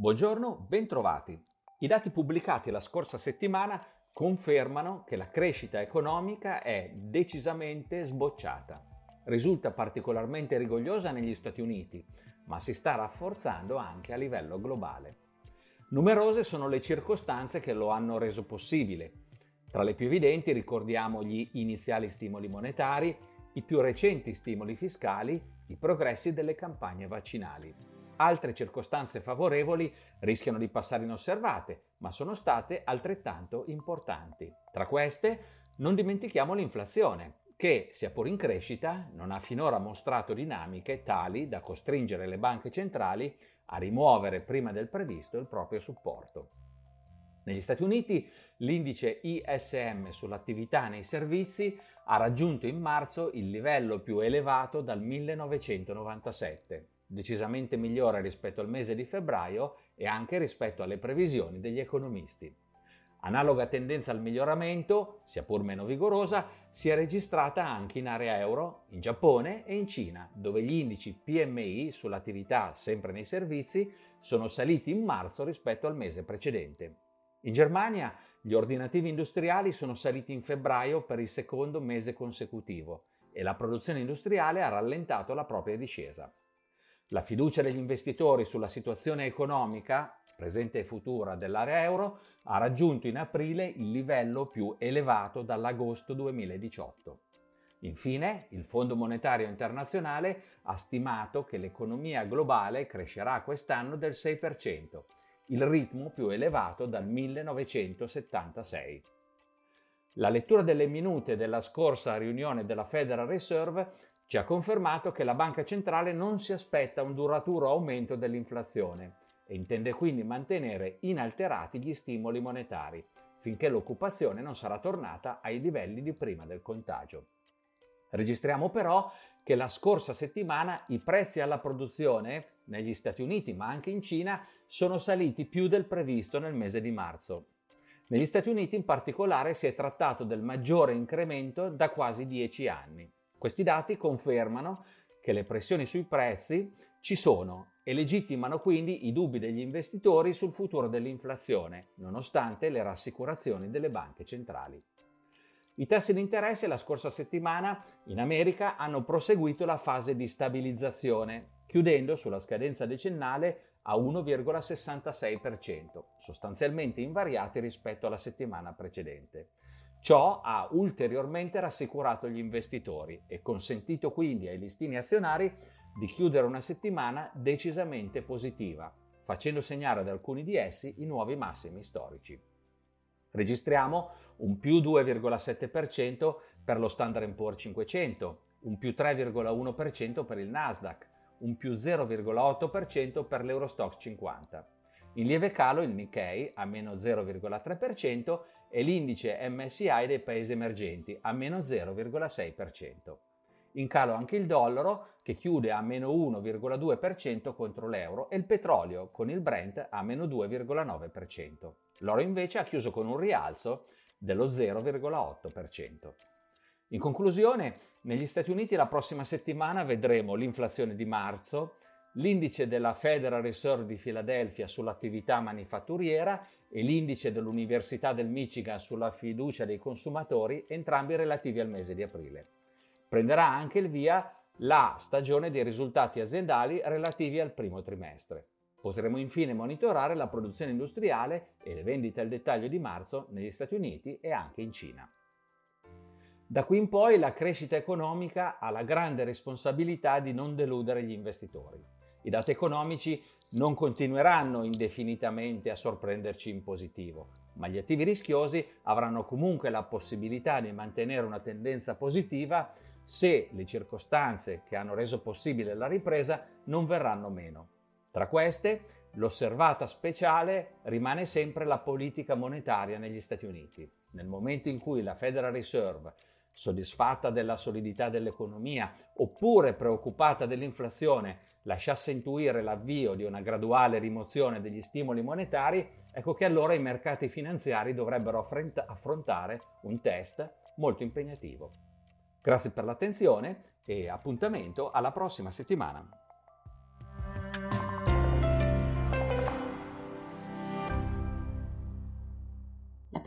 Buongiorno, bentrovati. I dati pubblicati la scorsa settimana confermano che la crescita economica è decisamente sbocciata. Risulta particolarmente rigogliosa negli Stati Uniti, ma si sta rafforzando anche a livello globale. Numerose sono le circostanze che lo hanno reso possibile. Tra le più evidenti ricordiamo gli iniziali stimoli monetari, i più recenti stimoli fiscali, i progressi delle campagne vaccinali. Altre circostanze favorevoli rischiano di passare inosservate, ma sono state altrettanto importanti. Tra queste non dimentichiamo l'inflazione, che, sia pur in crescita, non ha finora mostrato dinamiche tali da costringere le banche centrali a rimuovere prima del previsto il proprio supporto. Negli Stati Uniti l'indice ISM sull'attività nei servizi ha raggiunto in marzo il livello più elevato dal 1997, decisamente migliore rispetto al mese di febbraio e anche rispetto alle previsioni degli economisti. Analoga tendenza al miglioramento, sia pur meno vigorosa, si è registrata anche in area euro, in Giappone e in Cina, dove gli indici PMI sull'attività sempre nei servizi sono saliti in marzo rispetto al mese precedente. In Germania gli ordinativi industriali sono saliti in febbraio per il secondo mese consecutivo e la produzione industriale ha rallentato la propria discesa. La fiducia degli investitori sulla situazione economica, presente e futura, dell'area euro ha raggiunto in aprile il livello più elevato dall'agosto 2018. Infine, il Fondo Monetario Internazionale ha stimato che l'economia globale crescerà quest'anno del 6%, il ritmo più elevato dal 1976. La lettura delle minute della scorsa riunione della Federal Reserve ci ha confermato che la banca centrale non si aspetta un duraturo aumento dell'inflazione e intende quindi mantenere inalterati gli stimoli monetari finché l'occupazione non sarà tornata ai livelli di prima del contagio. Registriamo però che la scorsa settimana i prezzi alla produzione negli Stati Uniti ma anche in Cina sono saliti più del previsto nel mese di marzo. Negli Stati Uniti in particolare si è trattato del maggiore incremento da quasi dieci anni. Questi dati confermano che le pressioni sui prezzi ci sono e legittimano quindi i dubbi degli investitori sul futuro dell'inflazione, nonostante le rassicurazioni delle banche centrali. I tassi di interesse la scorsa settimana in America hanno proseguito la fase di stabilizzazione, chiudendo sulla scadenza decennale a 1,66%, sostanzialmente invariati rispetto alla settimana precedente. Ciò ha ulteriormente rassicurato gli investitori e consentito quindi ai listini azionari di chiudere una settimana decisamente positiva, facendo segnare ad alcuni di essi i nuovi massimi storici. Registriamo un più 2,7% per lo Standard Poor's 500, un più 3,1% per il Nasdaq, un più 0,8% per l'Eurostox 50. In lieve calo il Nikkei a meno 0,3% e l'indice MSI dei paesi emergenti a meno 0,6%. In calo anche il dollaro che chiude a meno 1,2% contro l'euro e il petrolio con il Brent a meno 2,9%. L'oro invece ha chiuso con un rialzo dello 0,8%. In conclusione, negli Stati Uniti la prossima settimana vedremo l'inflazione di marzo, l'indice della Federal Reserve di Filadelfia sull'attività manifatturiera e l'indice dell'Università del Michigan sulla fiducia dei consumatori, entrambi relativi al mese di aprile. Prenderà anche il via la stagione dei risultati aziendali relativi al primo trimestre. Potremo infine monitorare la produzione industriale e le vendite al dettaglio di marzo negli Stati Uniti e anche in Cina. Da qui in poi la crescita economica ha la grande responsabilità di non deludere gli investitori. I dati economici non continueranno indefinitamente a sorprenderci in positivo, ma gli attivi rischiosi avranno comunque la possibilità di mantenere una tendenza positiva se le circostanze che hanno reso possibile la ripresa non verranno meno. Tra queste, l'osservata speciale rimane sempre la politica monetaria negli Stati Uniti. Nel momento in cui la Federal Reserve soddisfatta della solidità dell'economia oppure preoccupata dell'inflazione, lasciasse intuire l'avvio di una graduale rimozione degli stimoli monetari, ecco che allora i mercati finanziari dovrebbero affrontare un test molto impegnativo. Grazie per l'attenzione e appuntamento alla prossima settimana.